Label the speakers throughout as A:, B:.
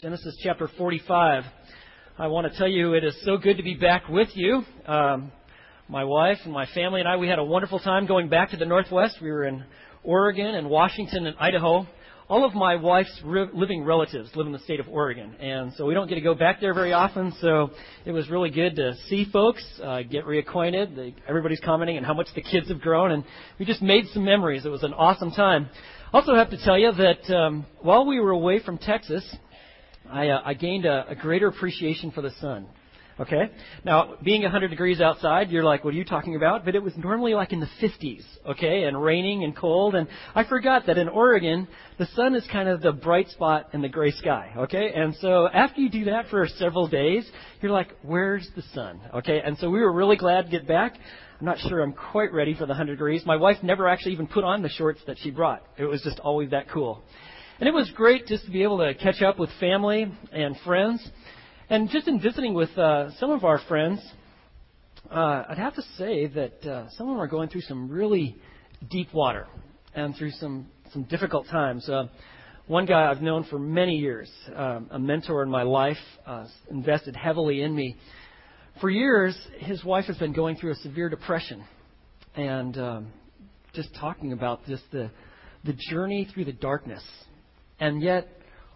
A: Genesis chapter 45. I want to tell you it is so good to be back with you. Um, my wife and my family and I, we had a wonderful time going back to the Northwest. We were in Oregon and Washington and Idaho. All of my wife's re- living relatives live in the state of Oregon, and so we don't get to go back there very often. So it was really good to see folks, uh, get reacquainted. They, everybody's commenting on how much the kids have grown, and we just made some memories. It was an awesome time. Also, have to tell you that um, while we were away from Texas, I, uh, I gained a, a greater appreciation for the sun. Okay? Now, being 100 degrees outside, you're like, what are you talking about? But it was normally like in the 50s, okay? And raining and cold. And I forgot that in Oregon, the sun is kind of the bright spot in the gray sky, okay? And so after you do that for several days, you're like, where's the sun? Okay? And so we were really glad to get back. I'm not sure I'm quite ready for the 100 degrees. My wife never actually even put on the shorts that she brought. It was just always that cool. And it was great just to be able to catch up with family and friends. And just in visiting with uh, some of our friends, uh, I'd have to say that uh, some of them are going through some really deep water and through some, some difficult times. Uh, one guy I've known for many years, um, a mentor in my life, uh, invested heavily in me. For years, his wife has been going through a severe depression. And um, just talking about just the, the journey through the darkness and yet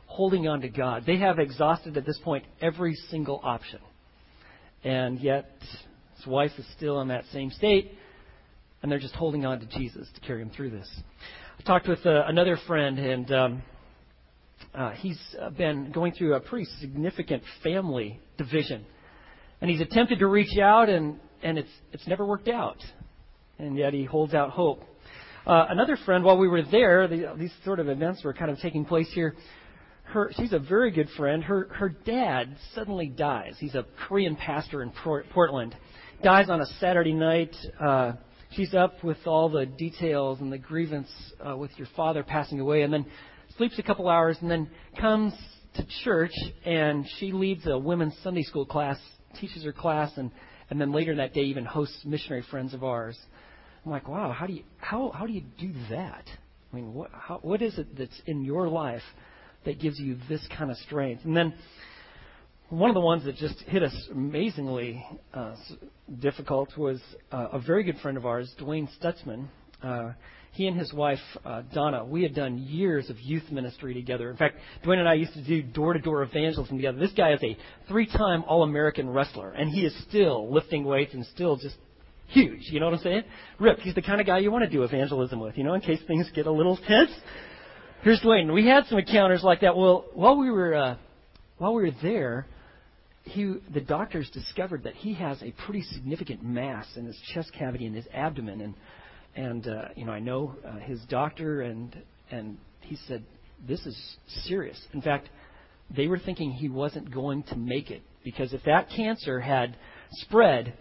A: holding on to God. They have exhausted at this point every single option. And yet his wife is still in that same state, and they're just holding on to Jesus to carry him through this. I talked with uh, another friend, and um, uh, he's uh, been going through a pretty significant family division. And he's attempted to reach out, and, and it's, it's never worked out. And yet he holds out hope. Uh, another friend, while we were there, the, these sort of events were kind of taking place here. Her, she's a very good friend. Her her dad suddenly dies. He's a Korean pastor in Portland. Dies on a Saturday night. Uh, she's up with all the details and the grievance uh, with your father passing away, and then sleeps a couple hours, and then comes to church, and she leads a women's Sunday school class, teaches her class, and and then later that day even hosts missionary friends of ours. I'm like, wow, how do you how how do you do that? I mean, what how, what is it that's in your life that gives you this kind of strength? And then one of the ones that just hit us amazingly uh, difficult was uh, a very good friend of ours, Dwayne Stutzman. Uh, he and his wife uh, Donna, we had done years of youth ministry together. In fact, Dwayne and I used to do door-to-door evangelism together. This guy is a three-time All-American wrestler, and he is still lifting weights and still just huge. You know what I'm saying? Rip, he's the kind of guy you want to do evangelism with, you know, in case things get a little tense. Here's Dwayne. We had some encounters like that. Well, while we were uh, while we were there, he the doctors discovered that he has a pretty significant mass in his chest cavity and his abdomen, and and uh, you know I know uh, his doctor and and he said this is serious. In fact, they were thinking he wasn't going to make it because if that cancer had spread,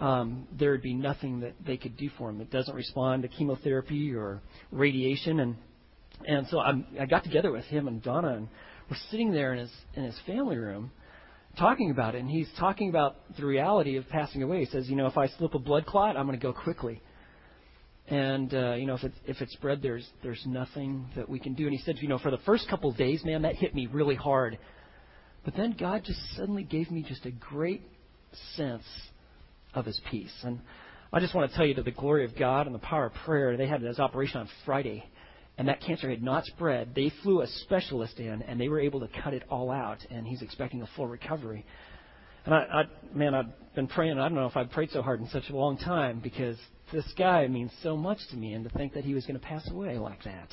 A: um, there would be nothing that they could do for him. It doesn't respond to chemotherapy or radiation, and and so I'm, I got together with him and Donna, and we're sitting there in his in his family room, talking about it, and he's talking about the reality of passing away. He says, you know, if I slip a blood clot, I'm going to go quickly. And uh, you know, if it if it's spread, there's there's nothing that we can do. And he said, you know, for the first couple of days, man, that hit me really hard. But then God just suddenly gave me just a great sense of his peace. And I just want to tell you to the glory of God and the power of prayer, they had this operation on Friday, and that cancer had not spread. They flew a specialist in, and they were able to cut it all out, and he's expecting a full recovery. And I, I man, I've been praying. I don't know if I've prayed so hard in such a long time because this guy means so much to me, and to think that he was going to pass away like that.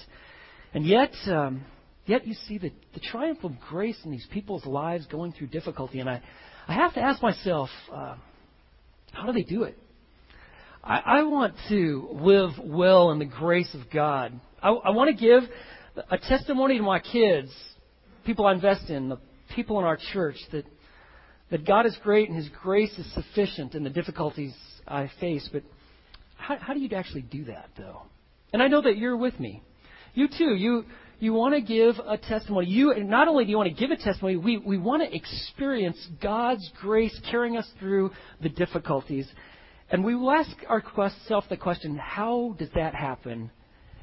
A: And yet, um, yet you see the, the triumph of grace in these people's lives going through difficulty. And I, I have to ask myself, uh, how do they do it? I, I want to live well in the grace of God. I, I want to give a testimony to my kids, people I invest in, the people in our church, that that God is great and His grace is sufficient in the difficulties I face. But how, how do you actually do that, though? And I know that you're with me. You too. You you want to give a testimony. You not only do you want to give a testimony, we, we want to experience God's grace carrying us through the difficulties. And we will ask ourselves the question, how does that happen?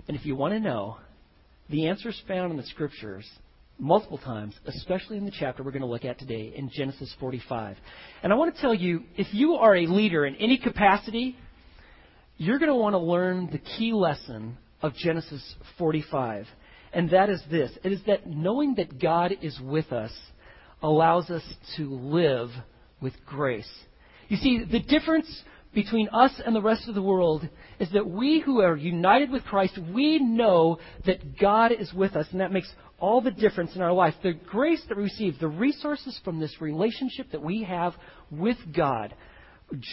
A: And if you want to know, the answer is found in the scriptures, multiple times, especially in the chapter we're going to look at today in Genesis 45. And I want to tell you if you are a leader in any capacity, you're going to want to learn the key lesson of Genesis 45. And that is this it is that knowing that God is with us allows us to live with grace. You see, the difference between us and the rest of the world is that we who are united with Christ, we know that God is with us, and that makes all the difference in our life. The grace that we receive, the resources from this relationship that we have with God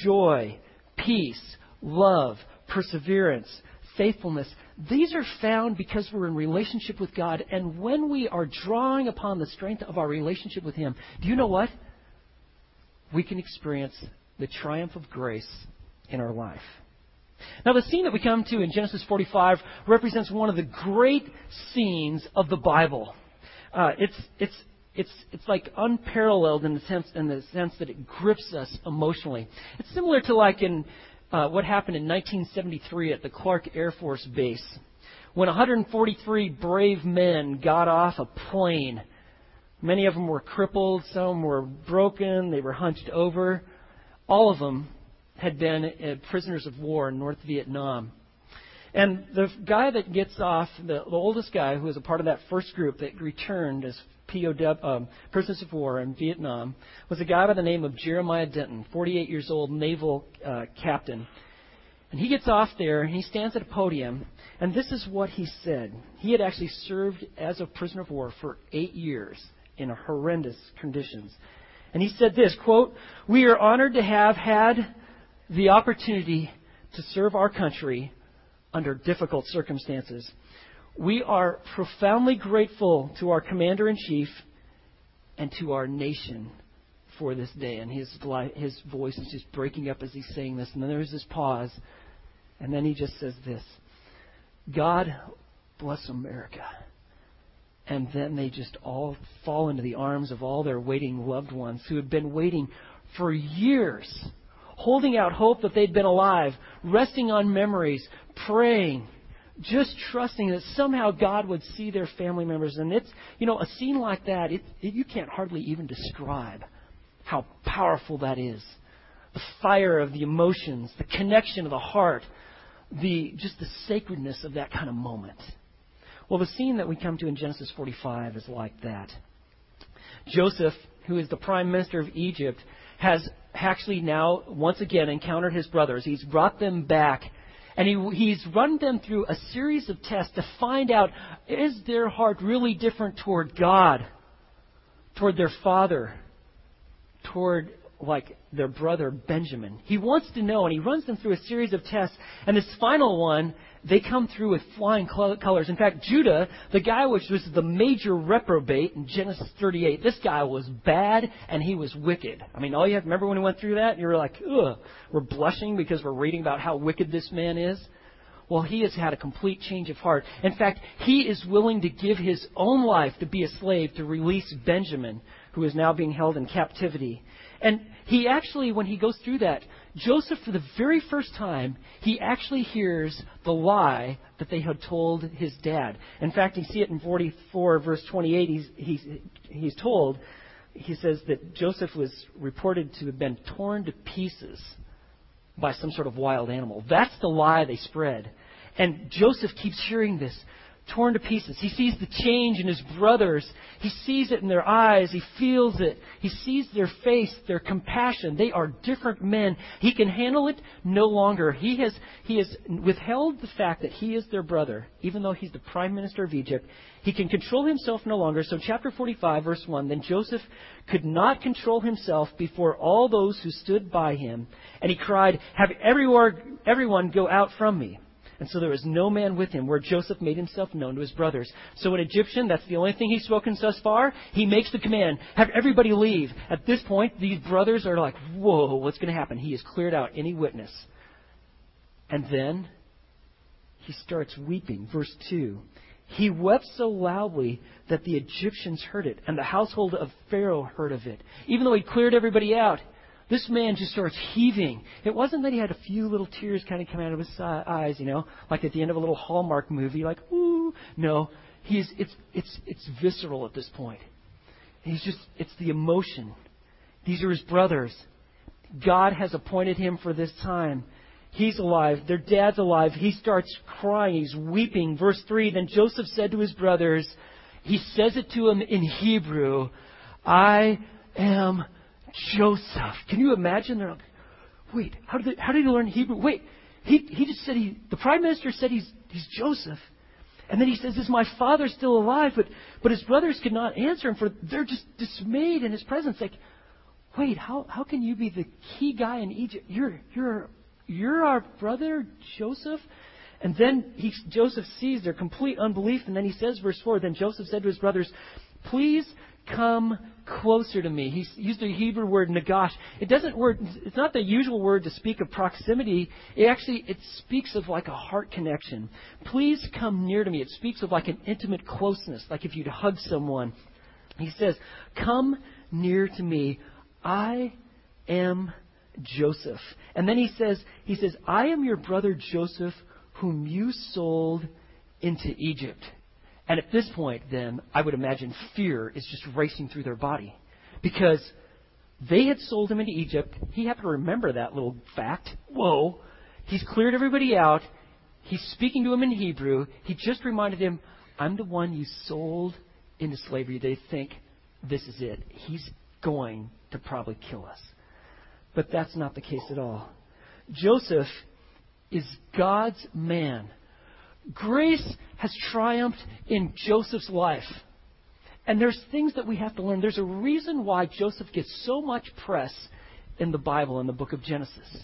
A: joy, peace, love, perseverance, faithfulness these are found because we're in relationship with God. And when we are drawing upon the strength of our relationship with Him, do you know what? We can experience the triumph of grace in our life. Now, the scene that we come to in Genesis 45 represents one of the great scenes of the Bible. Uh, it's, it's, it's, it's like unparalleled in the, sense, in the sense that it grips us emotionally. It's similar to like in uh, what happened in 1973 at the Clark Air Force Base when 143 brave men got off a plane. Many of them were crippled, some were broken, they were hunched over. All of them had been uh, prisoners of war in North Vietnam. And the guy that gets off, the, the oldest guy who was a part of that first group that returned as POW, um, prisoners of war in Vietnam, was a guy by the name of Jeremiah Denton, 48 years old, naval uh, captain. And he gets off there and he stands at a podium, and this is what he said. He had actually served as a prisoner of war for eight years in horrendous conditions. And he said this quote, We are honored to have had the opportunity to serve our country under difficult circumstances. We are profoundly grateful to our commander in chief and to our nation for this day. And his, his voice is just breaking up as he's saying this. And then there's this pause. And then he just says this God bless America. And then they just all fall into the arms of all their waiting loved ones who had been waiting for years, holding out hope that they'd been alive, resting on memories, praying just trusting that somehow God would see their family members. And it's, you know, a scene like that, it, it, you can't hardly even describe how powerful that is. The fire of the emotions, the connection of the heart, the, just the sacredness of that kind of moment. Well, the scene that we come to in Genesis 45 is like that. Joseph, who is the prime minister of Egypt, has actually now once again encountered his brothers. He's brought them back and he, he's run them through a series of tests to find out is their heart really different toward God, toward their father, toward like their brother Benjamin. He wants to know, and he runs them through a series of tests. And this final one, they come through with flying colors. In fact, Judah, the guy which was the major reprobate in Genesis 38, this guy was bad and he was wicked. I mean, all you have to remember when he went through that, you were like, ugh, we're blushing because we're reading about how wicked this man is. Well, he has had a complete change of heart. In fact, he is willing to give his own life to be a slave to release Benjamin, who is now being held in captivity. And he actually, when he goes through that, Joseph, for the very first time, he actually hears the lie that they had told his dad. In fact, you see it in 44, verse 28. He's, he's, he's told, he says that Joseph was reported to have been torn to pieces by some sort of wild animal. That's the lie they spread. And Joseph keeps hearing this torn to pieces. He sees the change in his brothers. He sees it in their eyes. He feels it. He sees their face, their compassion. They are different men. He can handle it no longer. He has, he has withheld the fact that he is their brother, even though he's the prime minister of Egypt. He can control himself no longer. So, chapter 45, verse 1 Then Joseph could not control himself before all those who stood by him, and he cried, Have everyone, everyone go out from me. And so there was no man with him, where Joseph made himself known to his brothers. So an Egyptian, that's the only thing he's spoken thus far, he makes the command, have everybody leave. At this point, these brothers are like, whoa, what's going to happen? He has cleared out any witness. And then he starts weeping. Verse 2. He wept so loudly that the Egyptians heard it, and the household of Pharaoh heard of it. Even though he cleared everybody out, this man just starts heaving. It wasn't that he had a few little tears kind of come out of his uh, eyes, you know, like at the end of a little Hallmark movie, like, ooh. No, he's, it's, it's, it's visceral at this point. He's just, it's the emotion. These are his brothers. God has appointed him for this time. He's alive. Their dad's alive. He starts crying. He's weeping. Verse 3 Then Joseph said to his brothers, he says it to them in Hebrew, I am Joseph. Can you imagine? They're like, wait, how did, they, how did he learn Hebrew? Wait, he, he just said he, the prime minister said he's, he's Joseph. And then he says, Is my father still alive? But, but his brothers could not answer him, for they're just dismayed in his presence. Like, wait, how, how can you be the key guy in Egypt? You're, you're you're our brother Joseph? And then he, Joseph sees their complete unbelief, and then he says, verse 4 Then Joseph said to his brothers, Please come closer to me. He used the Hebrew word nagash. It doesn't word. It's not the usual word to speak of proximity. It actually it speaks of like a heart connection. Please come near to me. It speaks of like an intimate closeness, like if you'd hug someone. He says, "Come near to me. I am Joseph. And then he says, he says, I am your brother Joseph, whom you sold into Egypt. And at this point, then, I would imagine fear is just racing through their body. Because they had sold him into Egypt. He had to remember that little fact. Whoa. He's cleared everybody out. He's speaking to him in Hebrew. He just reminded him, I'm the one you sold into slavery. They think this is it. He's going to probably kill us. But that's not the case at all. Joseph is God's man. Grace has triumphed in Joseph's life. And there's things that we have to learn. There's a reason why Joseph gets so much press in the Bible, in the book of Genesis.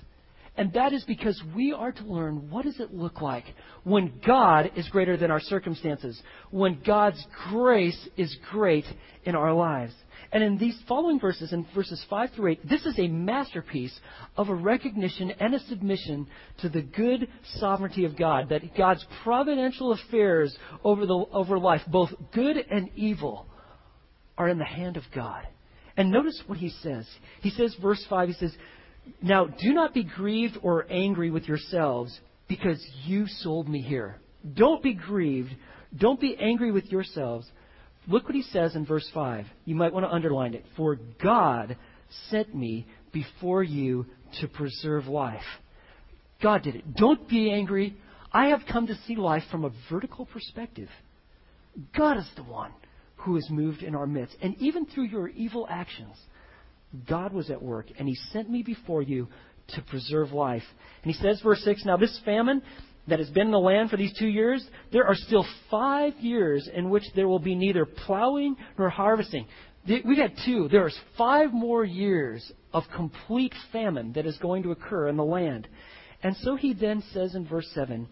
A: And that is because we are to learn what does it look like when God is greater than our circumstances, when God's grace is great in our lives. And in these following verses, in verses 5 through 8, this is a masterpiece of a recognition and a submission to the good sovereignty of God, that God's providential affairs over, the, over life, both good and evil, are in the hand of God. And notice what he says. He says, verse 5, he says, Now do not be grieved or angry with yourselves because you sold me here. Don't be grieved. Don't be angry with yourselves Look what he says in verse 5. You might want to underline it. For God sent me before you to preserve life. God did it. Don't be angry. I have come to see life from a vertical perspective. God is the one who has moved in our midst. And even through your evil actions, God was at work, and He sent me before you to preserve life. And He says, verse 6 Now, this famine that has been in the land for these two years, there are still five years in which there will be neither plowing nor harvesting. We've had two. There's five more years of complete famine that is going to occur in the land. And so he then says in verse 7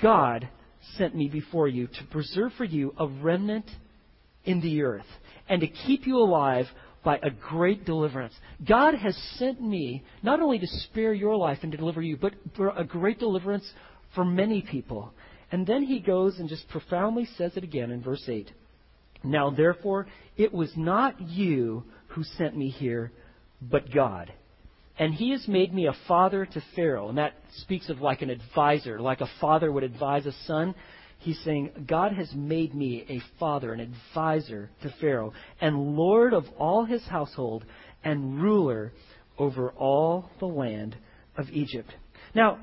A: God sent me before you to preserve for you a remnant in the earth and to keep you alive by a great deliverance. God has sent me not only to spare your life and to deliver you, but for a great deliverance for many people. And then he goes and just profoundly says it again in verse 8. Now, therefore, it was not you who sent me here, but God. And he has made me a father to Pharaoh. And that speaks of like an advisor, like a father would advise a son. He's saying, God has made me a father, an advisor to Pharaoh, and Lord of all his household, and ruler over all the land of Egypt. Now,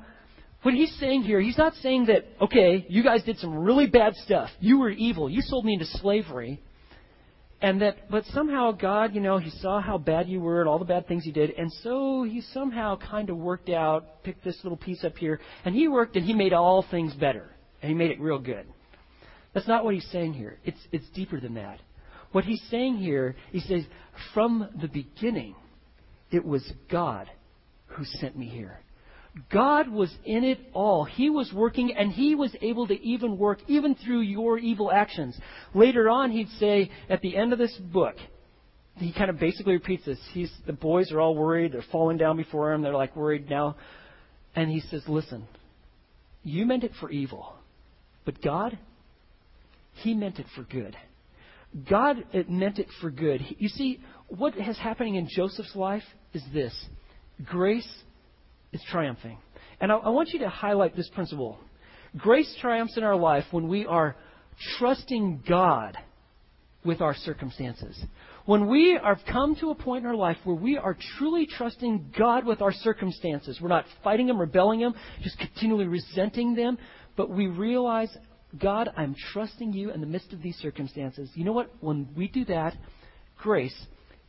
A: what he's saying here, he's not saying that, okay, you guys did some really bad stuff. You were evil. You sold me into slavery. And that, but somehow God, you know, he saw how bad you were and all the bad things you did. And so he somehow kind of worked out, picked this little piece up here. And he worked and he made all things better. And he made it real good. That's not what he's saying here. It's, it's deeper than that. What he's saying here, he says, from the beginning, it was God who sent me here. God was in it all. He was working and he was able to even work even through your evil actions. Later on, he'd say at the end of this book, he kind of basically repeats this. He's, the boys are all worried. They're falling down before him. They're like worried now. And he says, listen, you meant it for evil, but God, he meant it for good. God meant it for good. You see, what is happening in Joseph's life is this. Grace is triumphing. And I, I want you to highlight this principle. Grace triumphs in our life when we are trusting God with our circumstances. When we have come to a point in our life where we are truly trusting God with our circumstances, we're not fighting them, rebelling them, just continually resenting them, but we realize, God, I'm trusting you in the midst of these circumstances. You know what? When we do that, grace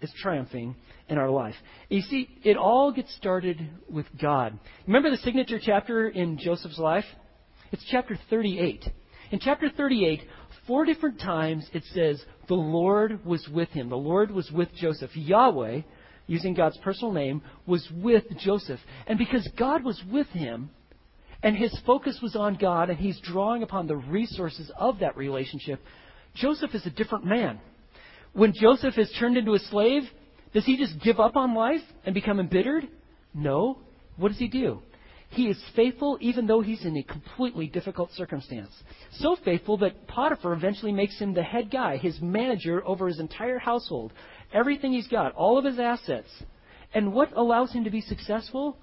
A: is triumphing in our life. You see, it all gets started with God. Remember the signature chapter in Joseph's life? It's chapter 38. In chapter 38, four different times it says, the Lord was with him. The Lord was with Joseph. Yahweh, using God's personal name, was with Joseph. And because God was with him, and his focus was on God, and he's drawing upon the resources of that relationship, Joseph is a different man. When Joseph is turned into a slave, does he just give up on life and become embittered? No. What does he do? He is faithful even though he's in a completely difficult circumstance. So faithful that Potiphar eventually makes him the head guy, his manager over his entire household, everything he's got, all of his assets. And what allows him to be successful?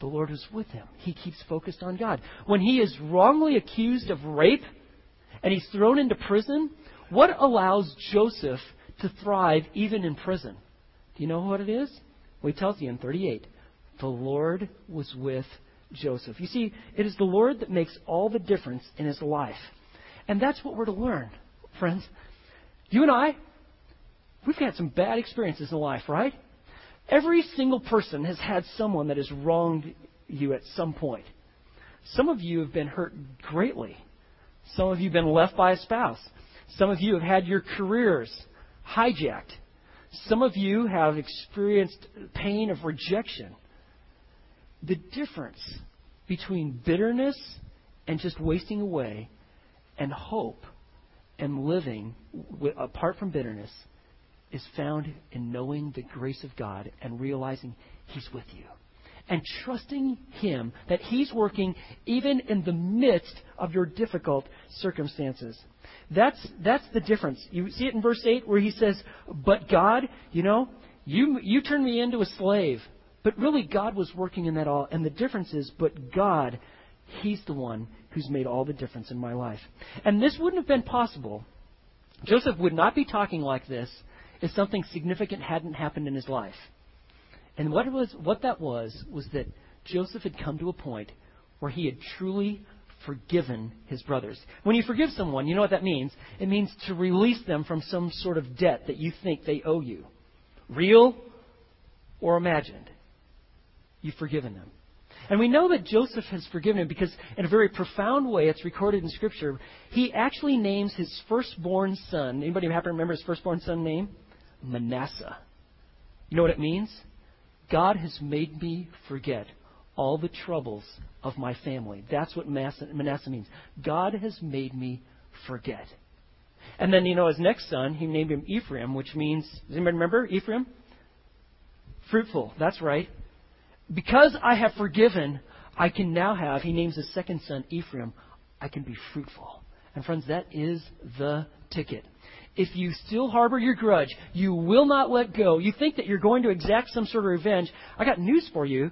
A: The Lord is with him. He keeps focused on God. When he is wrongly accused of rape and he's thrown into prison, what allows Joseph to thrive even in prison? Do you know what it is? Well, he tells you in 38 the Lord was with Joseph. You see, it is the Lord that makes all the difference in his life. And that's what we're to learn, friends. You and I, we've had some bad experiences in life, right? Every single person has had someone that has wronged you at some point. Some of you have been hurt greatly. Some of you have been left by a spouse. Some of you have had your careers hijacked. Some of you have experienced pain of rejection the difference between bitterness and just wasting away and hope and living apart from bitterness is found in knowing the grace of God and realizing He's with you. And trusting Him that He's working even in the midst of your difficult circumstances. That's, that's the difference. You see it in verse 8 where He says, But God, you know, you, you turned me into a slave. But really, God was working in that all. And the difference is, but God, He's the one who's made all the difference in my life. And this wouldn't have been possible. Joseph would not be talking like this if something significant hadn't happened in his life. And what, was, what that was, was that Joseph had come to a point where he had truly forgiven his brothers. When you forgive someone, you know what that means? It means to release them from some sort of debt that you think they owe you, real or imagined. You've forgiven them. And we know that Joseph has forgiven him because, in a very profound way, it's recorded in Scripture. He actually names his firstborn son. Anybody happen to remember his firstborn son name? Manasseh. You know what it means? God has made me forget all the troubles of my family. That's what Manasseh means. God has made me forget. And then, you know, his next son, he named him Ephraim, which means, does anybody remember Ephraim? Fruitful. That's right. Because I have forgiven, I can now have, he names his second son Ephraim, I can be fruitful. And friends, that is the ticket. If you still harbor your grudge, you will not let go. You think that you're going to exact some sort of revenge. I got news for you.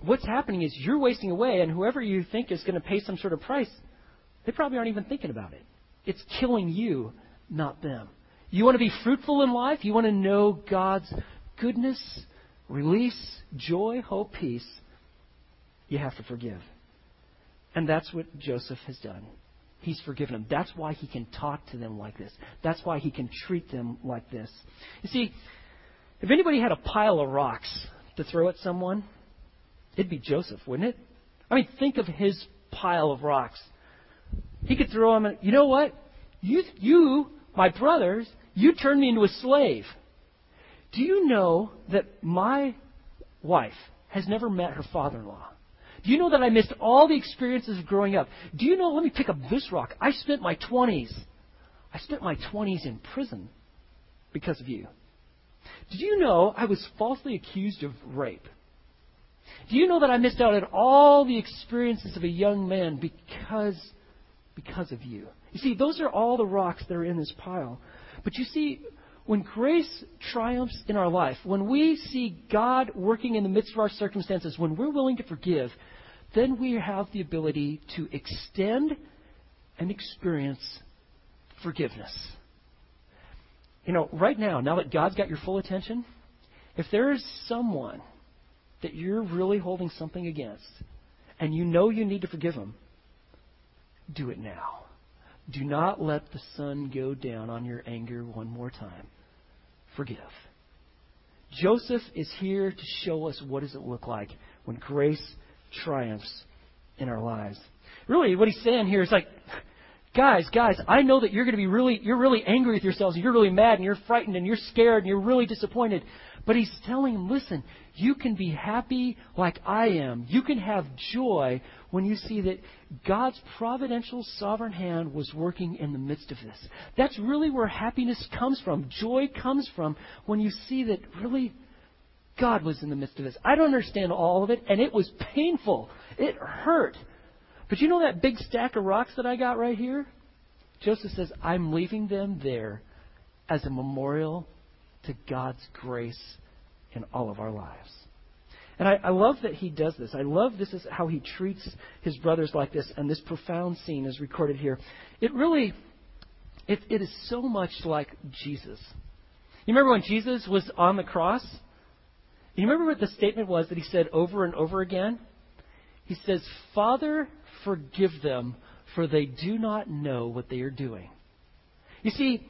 A: What's happening is you're wasting away, and whoever you think is going to pay some sort of price, they probably aren't even thinking about it. It's killing you, not them. You want to be fruitful in life? You want to know God's goodness release, joy, hope, peace, you have to forgive. And that's what Joseph has done. He's forgiven them. That's why he can talk to them like this. That's why he can treat them like this. You see, if anybody had a pile of rocks to throw at someone, it'd be Joseph, wouldn't it? I mean, think of his pile of rocks. He could throw them. And, you know what? You, you, my brothers, you turned me into a slave. Do you know that my wife has never met her father in law? Do you know that I missed all the experiences of growing up? Do you know, let me pick up this rock. I spent my 20s, I spent my 20s in prison because of you. Did you know I was falsely accused of rape? Do you know that I missed out on all the experiences of a young man because, because of you? You see, those are all the rocks that are in this pile. But you see, when grace triumphs in our life, when we see God working in the midst of our circumstances, when we're willing to forgive, then we have the ability to extend and experience forgiveness. You know, right now, now that God's got your full attention, if there is someone that you're really holding something against, and you know you need to forgive them, do it now. Do not let the sun go down on your anger one more time. Forgive. Joseph is here to show us what does it look like when grace triumphs in our lives. Really, what he's saying here is like, guys, guys, I know that you're going to be really, you're really angry with yourselves, and you're really mad, and you're frightened, and you're scared, and you're really disappointed. But he's telling them, listen, you can be happy like I am. You can have joy when you see that God's providential sovereign hand was working in the midst of this. That's really where happiness comes from. Joy comes from when you see that really God was in the midst of this. I don't understand all of it, and it was painful. It hurt. But you know that big stack of rocks that I got right here? Joseph says, I'm leaving them there as a memorial to God's grace in all of our lives. And I, I love that he does this. I love this is how he treats his brothers like this, and this profound scene is recorded here. It really, it, it is so much like Jesus. You remember when Jesus was on the cross? You remember what the statement was that he said over and over again? He says, Father, forgive them, for they do not know what they are doing. You see,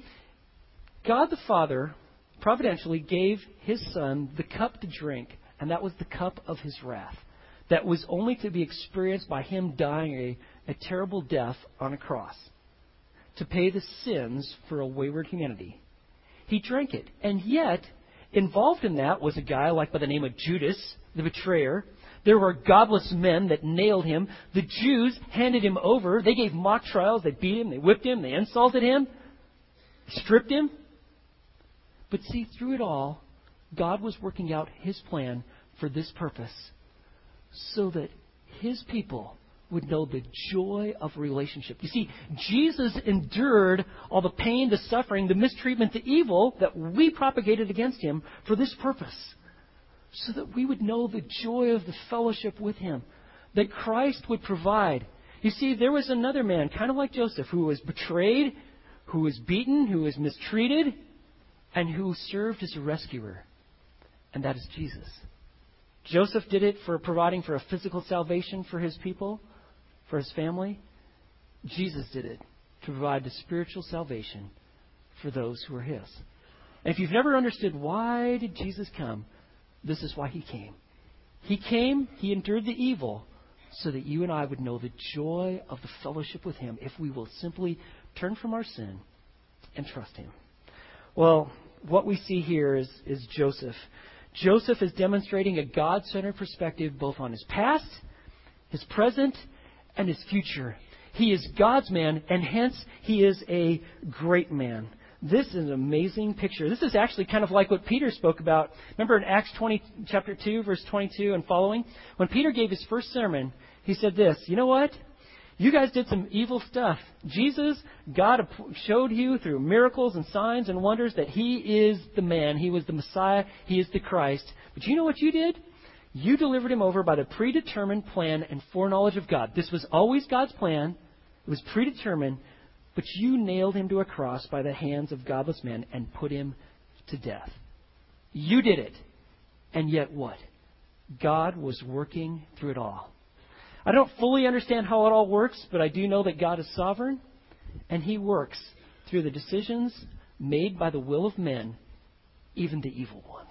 A: God the Father providentially gave his son the cup to drink, and that was the cup of his wrath. That was only to be experienced by him dying a, a terrible death on a cross to pay the sins for a wayward humanity. He drank it. And yet, involved in that was a guy like by the name of Judas, the betrayer. There were godless men that nailed him. The Jews handed him over. They gave mock trials. They beat him. They whipped him. They insulted him. Stripped him. But see, through it all, God was working out His plan for this purpose so that His people would know the joy of relationship. You see, Jesus endured all the pain, the suffering, the mistreatment, the evil that we propagated against Him for this purpose so that we would know the joy of the fellowship with Him that Christ would provide. You see, there was another man, kind of like Joseph, who was betrayed, who was beaten, who was mistreated and who served as a rescuer, and that is Jesus. Joseph did it for providing for a physical salvation for his people, for his family. Jesus did it to provide the spiritual salvation for those who are his. And if you've never understood why did Jesus come, this is why he came. He came, he endured the evil so that you and I would know the joy of the fellowship with him if we will simply turn from our sin and trust him. Well, what we see here is, is Joseph. Joseph is demonstrating a God centered perspective both on his past, his present, and his future. He is God's man, and hence he is a great man. This is an amazing picture. This is actually kind of like what Peter spoke about. Remember in Acts 20, chapter 2, verse 22 and following? When Peter gave his first sermon, he said this You know what? You guys did some evil stuff. Jesus, God showed you through miracles and signs and wonders that He is the man. He was the Messiah. He is the Christ. But you know what you did? You delivered Him over by the predetermined plan and foreknowledge of God. This was always God's plan. It was predetermined. But you nailed Him to a cross by the hands of godless men and put Him to death. You did it. And yet what? God was working through it all. I don't fully understand how it all works, but I do know that God is sovereign, and He works through the decisions made by the will of men, even the evil ones.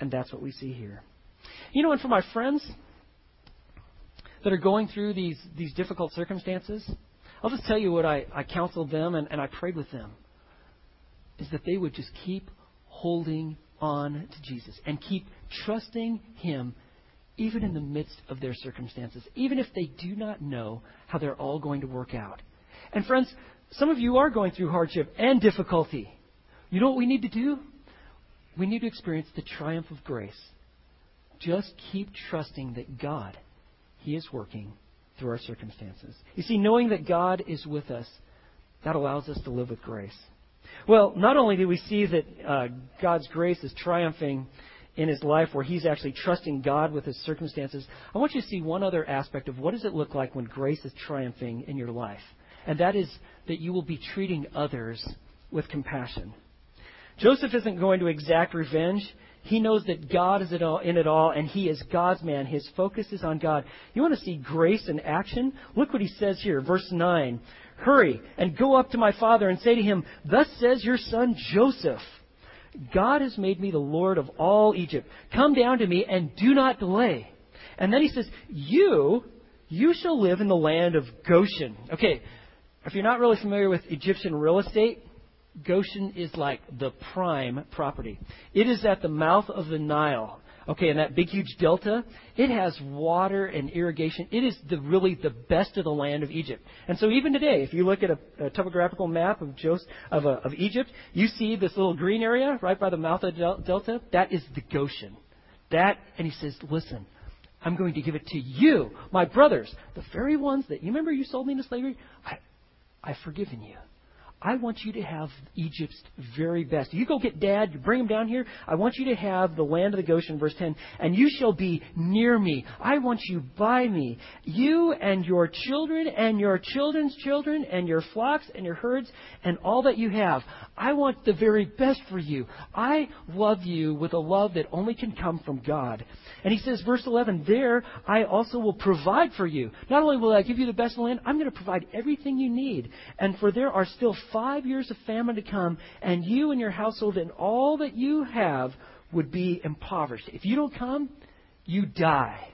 A: And that's what we see here. You know, and for my friends that are going through these, these difficult circumstances, I'll just tell you what I, I counseled them and, and I prayed with them is that they would just keep holding on to Jesus and keep trusting Him even in the midst of their circumstances, even if they do not know how they're all going to work out. And friends, some of you are going through hardship and difficulty. You know what we need to do? We need to experience the triumph of grace. Just keep trusting that God, He is working through our circumstances. You see, knowing that God is with us, that allows us to live with grace. Well, not only do we see that uh, God's grace is triumphing in his life where he's actually trusting God with his circumstances, I want you to see one other aspect of what does it look like when grace is triumphing in your life. and that is that you will be treating others with compassion. Joseph isn't going to exact revenge. He knows that God is in it all, and he is God's man. His focus is on God. You want to see grace in action? Look what he says here, verse 9. Hurry and go up to my father and say to him, Thus says your son Joseph. God has made me the Lord of all Egypt. Come down to me and do not delay. And then he says, You, you shall live in the land of Goshen. Okay, if you're not really familiar with Egyptian real estate, Goshen is like the prime property. It is at the mouth of the Nile. Okay, and that big, huge delta, it has water and irrigation. It is the, really the best of the land of Egypt. And so even today, if you look at a, a topographical map of, Joseph, of, uh, of Egypt, you see this little green area right by the mouth of the delta. That is the Goshen. That, and he says, listen, I'm going to give it to you, my brothers, the very ones that, you remember you sold me into slavery? I, I've forgiven you. I want you to have Egypt's very best. You go get dad, you bring him down here. I want you to have the land of the Goshen, verse 10, and you shall be near me. I want you by me. You and your children and your children's children and your flocks and your herds and all that you have. I want the very best for you. I love you with a love that only can come from God. And he says, verse 11, there I also will provide for you. Not only will I give you the best land, I'm going to provide everything you need. And for there are still five years of famine to come, and you and your household and all that you have would be impoverished. If you don't come, you die.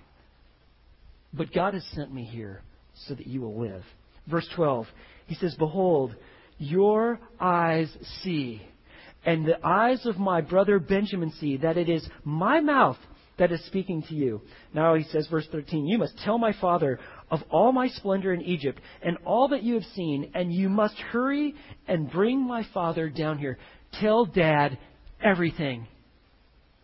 A: But God has sent me here so that you will live. Verse 12, he says, Behold, your eyes see, and the eyes of my brother Benjamin see, that it is my mouth that is speaking to you. Now he says, verse 13, You must tell my father of all my splendor in Egypt and all that you have seen, and you must hurry and bring my father down here. Tell dad everything.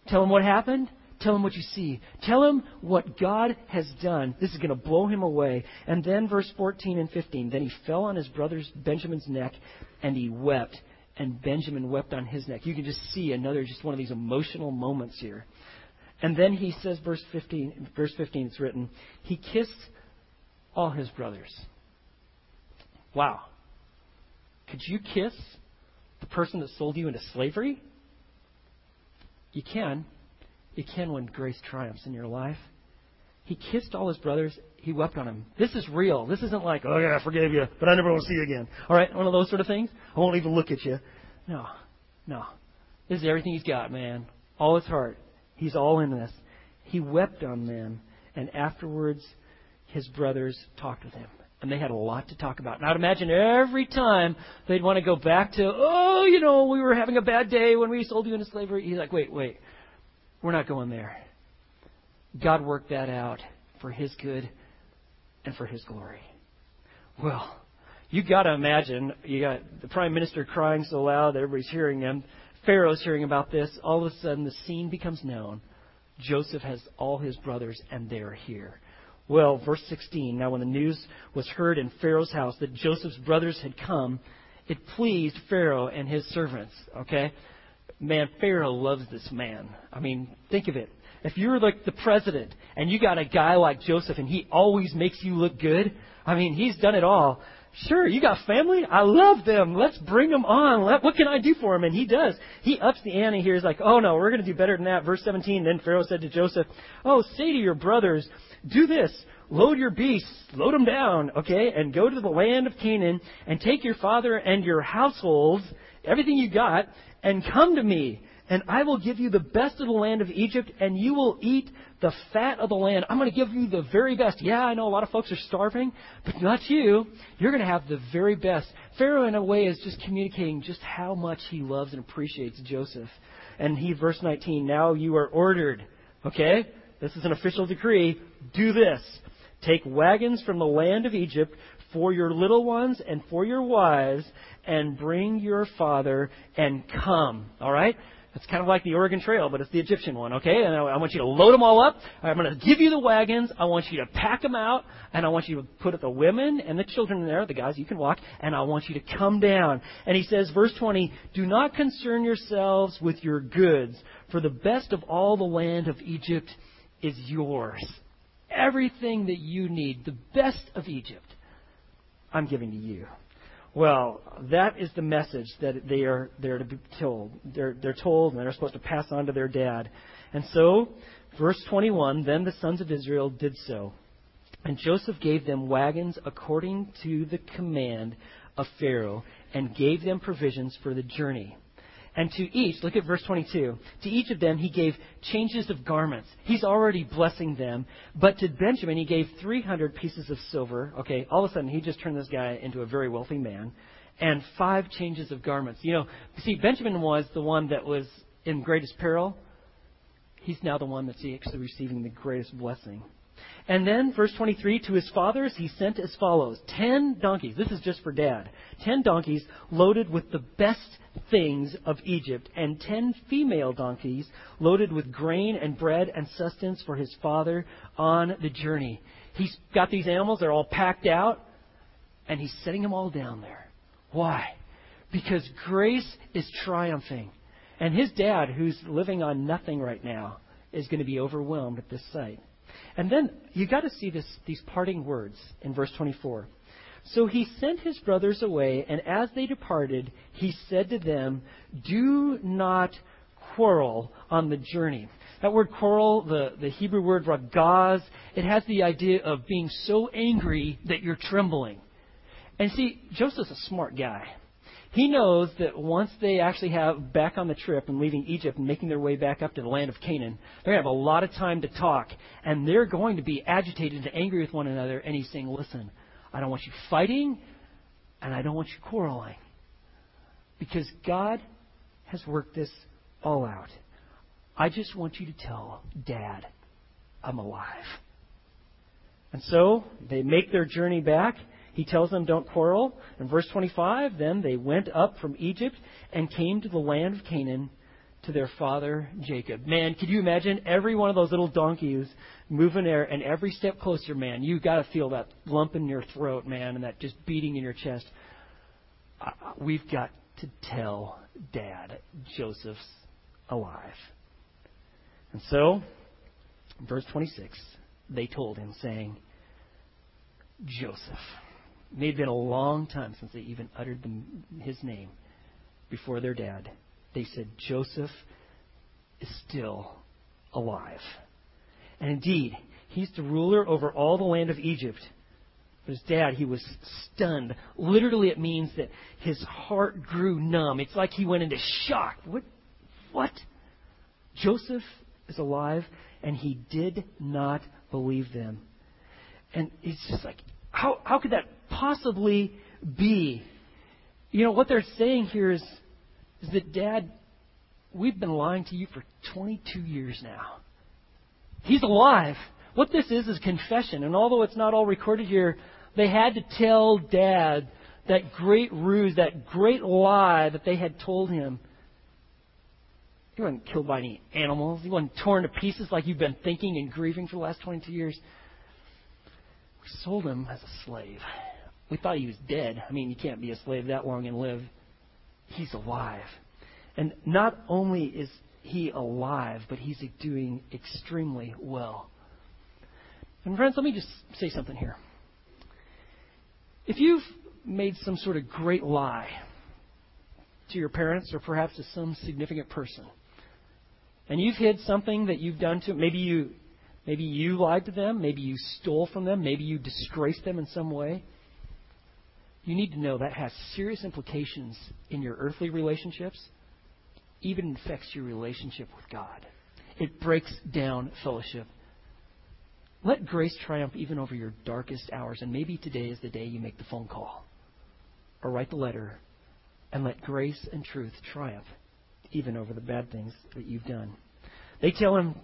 A: Tell him what happened. Tell him what you see. Tell him what God has done. This is going to blow him away. And then verse 14 and 15. Then he fell on his brother's Benjamin's neck and he wept. And Benjamin wept on his neck. You can just see another, just one of these emotional moments here. And then he says, verse 15, verse 15, it's written, he kissed all his brothers. Wow. Could you kiss the person that sold you into slavery? You can. You can when grace triumphs in your life. He kissed all his brothers. He wept on them. This is real. This isn't like, oh yeah, I forgave you, but I never want to see you again. All right, one of those sort of things. I won't even look at you. No, no. This is everything he's got, man. All his heart. He's all in this. He wept on them, and afterwards his brothers talked with him. And they had a lot to talk about. And I'd imagine every time they'd want to go back to, oh, you know, we were having a bad day when we sold you into slavery. He's like, wait, wait. We're not going there. God worked that out for his good and for his glory. Well, you got to imagine you got the prime minister crying so loud that everybody's hearing him. Pharaoh's hearing about this. All of a sudden, the scene becomes known. Joseph has all his brothers, and they're here. Well, verse 16. Now, when the news was heard in Pharaoh's house that Joseph's brothers had come, it pleased Pharaoh and his servants. Okay? Man, Pharaoh loves this man. I mean, think of it. If you're like the president and you got a guy like Joseph and he always makes you look good, I mean, he's done it all. Sure, you got family? I love them. Let's bring them on. Let, what can I do for them? And he does. He ups the ante here. He's like, oh no, we're going to do better than that. Verse 17, then Pharaoh said to Joseph, oh, say to your brothers, do this. Load your beasts, load them down, okay, and go to the land of Canaan and take your father and your households, everything you got, and come to me and I will give you the best of the land of Egypt, and you will eat the fat of the land. I'm going to give you the very best. Yeah, I know a lot of folks are starving, but not you. You're going to have the very best. Pharaoh, in a way, is just communicating just how much he loves and appreciates Joseph. And he, verse 19, now you are ordered. Okay? This is an official decree. Do this. Take wagons from the land of Egypt for your little ones and for your wives, and bring your father and come. All right? It's kind of like the Oregon Trail, but it's the Egyptian one, okay? And I want you to load them all up. I'm going to give you the wagons. I want you to pack them out. And I want you to put the women and the children in there, the guys, you can walk. And I want you to come down. And he says, verse 20, Do not concern yourselves with your goods, for the best of all the land of Egypt is yours. Everything that you need, the best of Egypt. I'm giving to you. Well, that is the message that they are they're to be told. They're they're told and they're supposed to pass on to their dad. And so, verse 21, then the sons of Israel did so. And Joseph gave them wagons according to the command of Pharaoh and gave them provisions for the journey. And to each, look at verse 22, to each of them he gave changes of garments. He's already blessing them. But to Benjamin he gave 300 pieces of silver. Okay, all of a sudden he just turned this guy into a very wealthy man. And five changes of garments. You know, see, Benjamin was the one that was in greatest peril. He's now the one that's actually receiving the greatest blessing. And then, verse 23, to his fathers he sent as follows ten donkeys. This is just for dad. Ten donkeys loaded with the best things of Egypt, and ten female donkeys loaded with grain and bread and sustenance for his father on the journey. He's got these animals, they're all packed out, and he's setting them all down there. Why? Because grace is triumphing. And his dad, who's living on nothing right now, is going to be overwhelmed at this sight. And then you got to see this, these parting words in verse 24. So he sent his brothers away, and as they departed, he said to them, Do not quarrel on the journey. That word quarrel, the, the Hebrew word ragaz, it has the idea of being so angry that you're trembling. And see, Joseph's a smart guy. He knows that once they actually have back on the trip and leaving Egypt and making their way back up to the land of Canaan, they're going to have a lot of time to talk. And they're going to be agitated and angry with one another. And he's saying, listen, I don't want you fighting, and I don't want you quarreling. Because God has worked this all out. I just want you to tell Dad I'm alive. And so they make their journey back. He tells them, don't quarrel. In verse 25, then they went up from Egypt and came to the land of Canaan to their father Jacob. Man, could you imagine every one of those little donkeys moving there and every step closer, man? You got to feel that lump in your throat, man, and that just beating in your chest. We've got to tell Dad Joseph's alive. And so, verse 26, they told him, saying, Joseph. It may have been a long time since they even uttered the, his name before their dad. They said, Joseph is still alive. And indeed, he's the ruler over all the land of Egypt. But his dad, he was stunned. Literally, it means that his heart grew numb. It's like he went into shock. What? What? Joseph is alive, and he did not believe them. And it's just like, how, how could that possibly be? You know, what they're saying here is, is that, Dad, we've been lying to you for 22 years now. He's alive. What this is is confession. And although it's not all recorded here, they had to tell Dad that great ruse, that great lie that they had told him. He wasn't killed by any animals. He wasn't torn to pieces like you've been thinking and grieving for the last 22 years. We sold him as a slave. We thought he was dead. I mean, you can't be a slave that long and live. He's alive. And not only is he alive, but he's doing extremely well. And friends, let me just say something here. If you've made some sort of great lie to your parents or perhaps to some significant person, and you've hid something that you've done to maybe you maybe you lied to them, maybe you stole from them, maybe you disgraced them in some way, you need to know that has serious implications in your earthly relationships, even affects your relationship with God. It breaks down fellowship. Let grace triumph even over your darkest hours, and maybe today is the day you make the phone call or write the letter, and let grace and truth triumph even over the bad things that you've done. They tell him,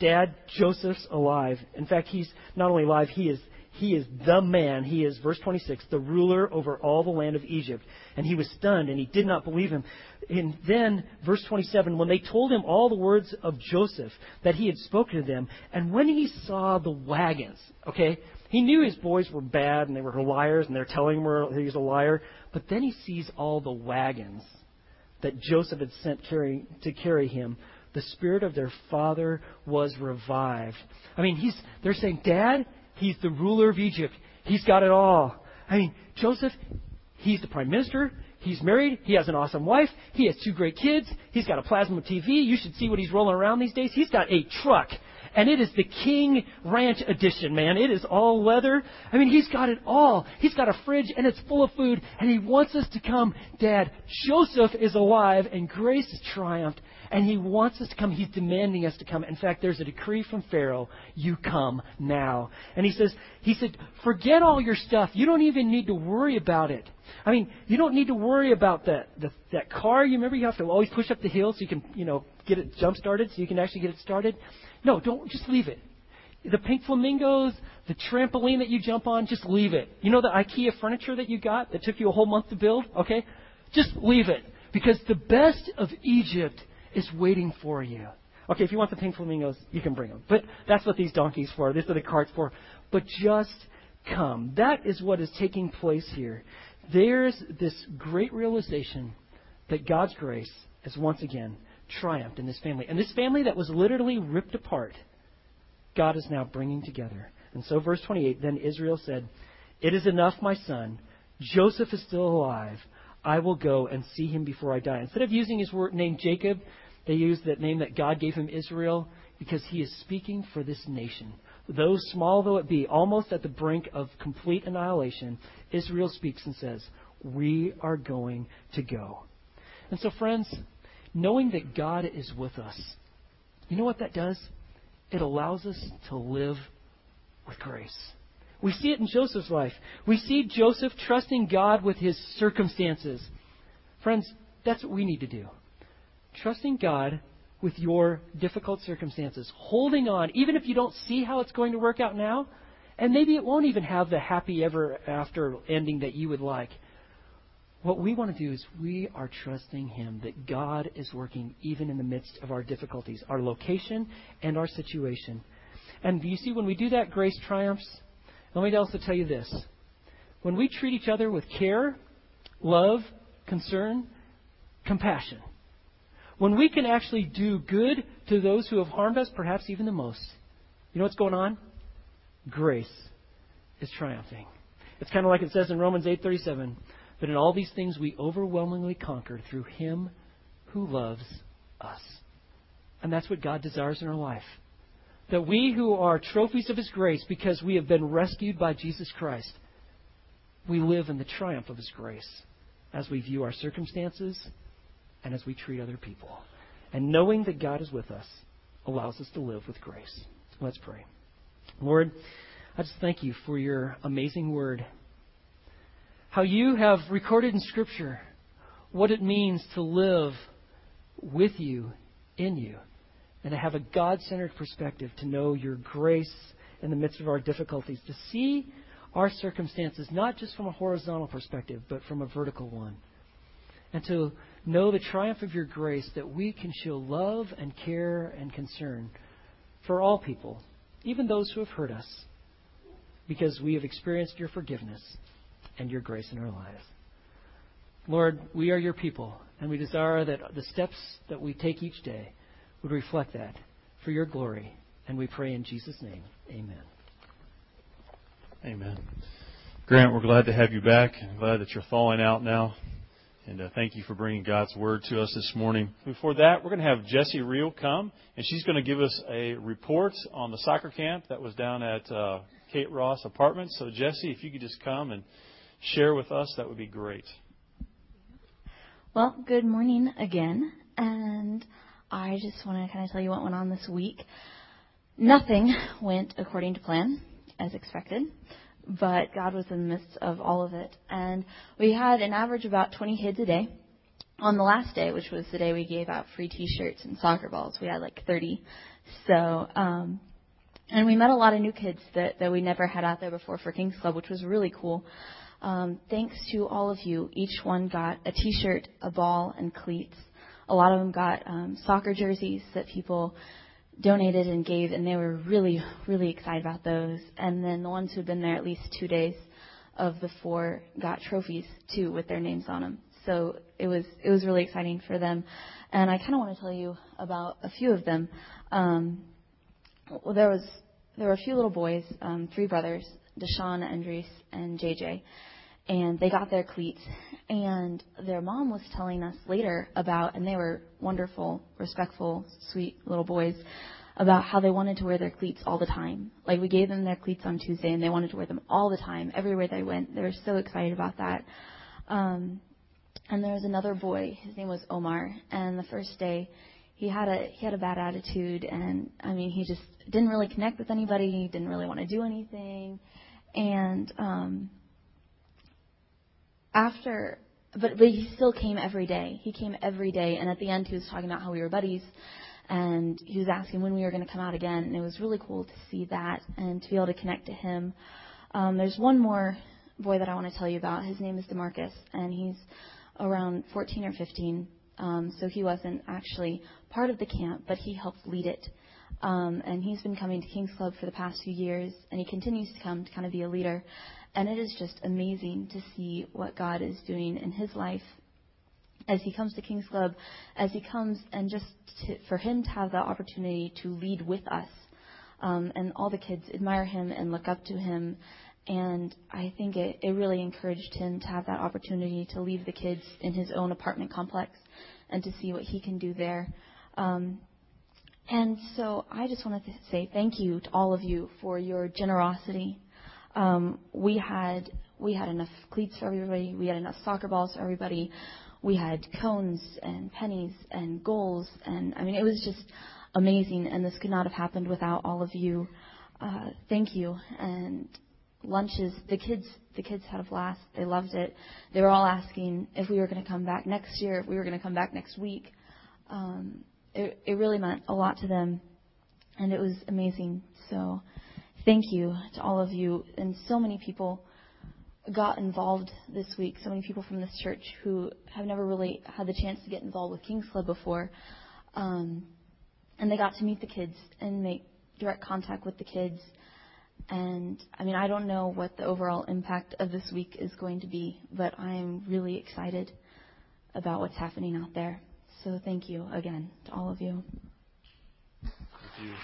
A: Dad, Joseph's alive. In fact, he's not only alive, he is he is the man. He is, verse 26, the ruler over all the land of Egypt. And he was stunned and he did not believe him. And then, verse 27, when they told him all the words of Joseph that he had spoken to them, and when he saw the wagons, okay, he knew his boys were bad and they were liars and they're telling him he was a liar, but then he sees all the wagons that Joseph had sent carry, to carry him. The spirit of their father was revived. I mean, he's, they're saying, Dad, He's the ruler of Egypt. He's got it all. I mean, Joseph, he's the prime minister. He's married. He has an awesome wife. He has two great kids. He's got a plasma TV. You should see what he's rolling around these days. He's got a truck. And it is the King Ranch edition, man. It is all leather. I mean, he's got it all. He's got a fridge and it's full of food and he wants us to come. Dad, Joseph is alive and grace has triumphed and he wants us to come. He's demanding us to come. In fact, there's a decree from Pharaoh. You come now. And he says, he said, forget all your stuff. You don't even need to worry about it. I mean, you don't need to worry about that, the, that car. You remember you have to always push up the hill so you can, you know, get it jump started so you can actually get it started. No, don't, just leave it. The pink flamingos, the trampoline that you jump on, just leave it. You know the IKEA furniture that you got that took you a whole month to build? Okay? Just leave it. Because the best of Egypt is waiting for you. Okay, if you want the pink flamingos, you can bring them. But that's what these donkeys for. These are the carts for. But just come. That is what is taking place here. There's this great realization that God's grace has once again triumphed in this family. And this family that was literally ripped apart, God is now bringing together. And so, verse 28 then Israel said, It is enough, my son. Joseph is still alive. I will go and see him before I die. Instead of using his word, name Jacob, they use that name that God gave him Israel because he is speaking for this nation. Though small though it be, almost at the brink of complete annihilation, Israel speaks and says, We are going to go. And so, friends, knowing that God is with us, you know what that does? It allows us to live with grace. We see it in Joseph's life. We see Joseph trusting God with his circumstances. Friends, that's what we need to do. Trusting God with your difficult circumstances. Holding on, even if you don't see how it's going to work out now, and maybe it won't even have the happy ever after ending that you would like. What we want to do is we are trusting Him that God is working even in the midst of our difficulties, our location and our situation. And you see, when we do that, grace triumphs. Let me also tell you this. When we treat each other with care, love, concern, compassion, when we can actually do good to those who have harmed us, perhaps even the most, you know what's going on? Grace is triumphing. It's kind of like it says in Romans 8:37, but in all these things we overwhelmingly conquer through him who loves us. And that's what God desires in our life that we who are trophies of His grace because we have been rescued by Jesus Christ, we live in the triumph of His grace as we view our circumstances and as we treat other people. And knowing that God is with us allows us to live with grace. Let's pray. Lord, I just thank you for your amazing word. How you have recorded in Scripture what it means to live with you, in you and to have a God centered perspective, to know your grace in the midst of our difficulties, to see our circumstances not just from a horizontal perspective, but from a vertical one. And to know the triumph of your grace that we can show love and care and concern for all people, even those who have hurt us, because we have experienced your forgiveness and your grace in our lives. Lord, we are your people, and we desire that the steps that we take each day would reflect that for your glory. And we pray in Jesus' name. Amen.
B: Amen. Grant, we're glad to have you back. I'm glad that you're thawing out now. And uh, thank you for bringing God's word to us this morning. Before that, we're going to have Jessie Reel come, and she's going to give us a report on the soccer camp that was down at uh, Kate Ross Apartments. So, Jessie, if you could just come and share with us, that would be great.
C: Well, good morning again. And I just want to kind of tell you what went on this week. Nothing went according to plan, as expected, but God was in the midst of all of it. And we had an average about 20 kids a day. On the last day, which was the day we gave out free T-shirts and soccer balls, we had like 30. So, um, and we met a lot of new kids that, that we never had out there before for Kings Club, which was really cool. Um, thanks to all of you, each one got a T-shirt, a ball, and cleats a lot of them got um, soccer jerseys that people donated and gave, and they were really, really excited about those. And then the ones who'd been there at least two days of the four got trophies too with their names on them. So it was it was really exciting for them. And I kind of want to tell you about a few of them. Um, well, there was there were a few little boys, um, three brothers, Deshaun, Andres, and JJ. And they got their cleats. And their mom was telling us later about, and they were wonderful, respectful, sweet little boys, about how they wanted to wear their cleats all the time. Like we gave them their cleats on Tuesday, and they wanted to wear them all the time, everywhere they went. They were so excited about that. Um, and there was another boy. His name was Omar, and the first day, he had a he had a bad attitude, and I mean, he just didn't really connect with anybody. He didn't really want to do anything, and um, after but but he still came every day. He came every day, and at the end, he was talking about how we were buddies, and he was asking when we were going to come out again. And it was really cool to see that and to be able to connect to him. Um, there's one more boy that I want to tell you about. His name is Demarcus, and he's around 14 or 15. Um, so he wasn't actually part of the camp, but he helped lead it. Um, and he's been coming to King's Club for the past few years, and he continues to come to kind of be a leader. And it is just amazing to see what God is doing in his life as he comes to King's Club, as he comes and just to, for him to have the opportunity to lead with us. Um, and all the kids admire him and look up to him. And I think it, it really encouraged him to have that opportunity to leave the kids in his own apartment complex and to see what he can do there. Um, and so I just wanted to say thank you to all of you for your generosity um, we had we had enough cleats for everybody. We had enough soccer balls for everybody. We had cones and pennies and goals, and I mean it was just amazing. And this could not have happened without all of you. Uh, thank you. And lunches, the kids the kids had a blast. They loved it. They were all asking if we were going to come back next year, if we were going to come back next week. Um, it, it really meant a lot to them, and it was amazing. So thank you to all of you. And so many people got involved this week, so many people from this church who have never really had the chance to get involved with King's Club before. Um, and they got to meet the kids and make direct contact with the kids. And I mean, I don't know what the overall impact of this week is going to be, but I am really excited about what's happening out there. So thank you again to all of you.
B: Thank you.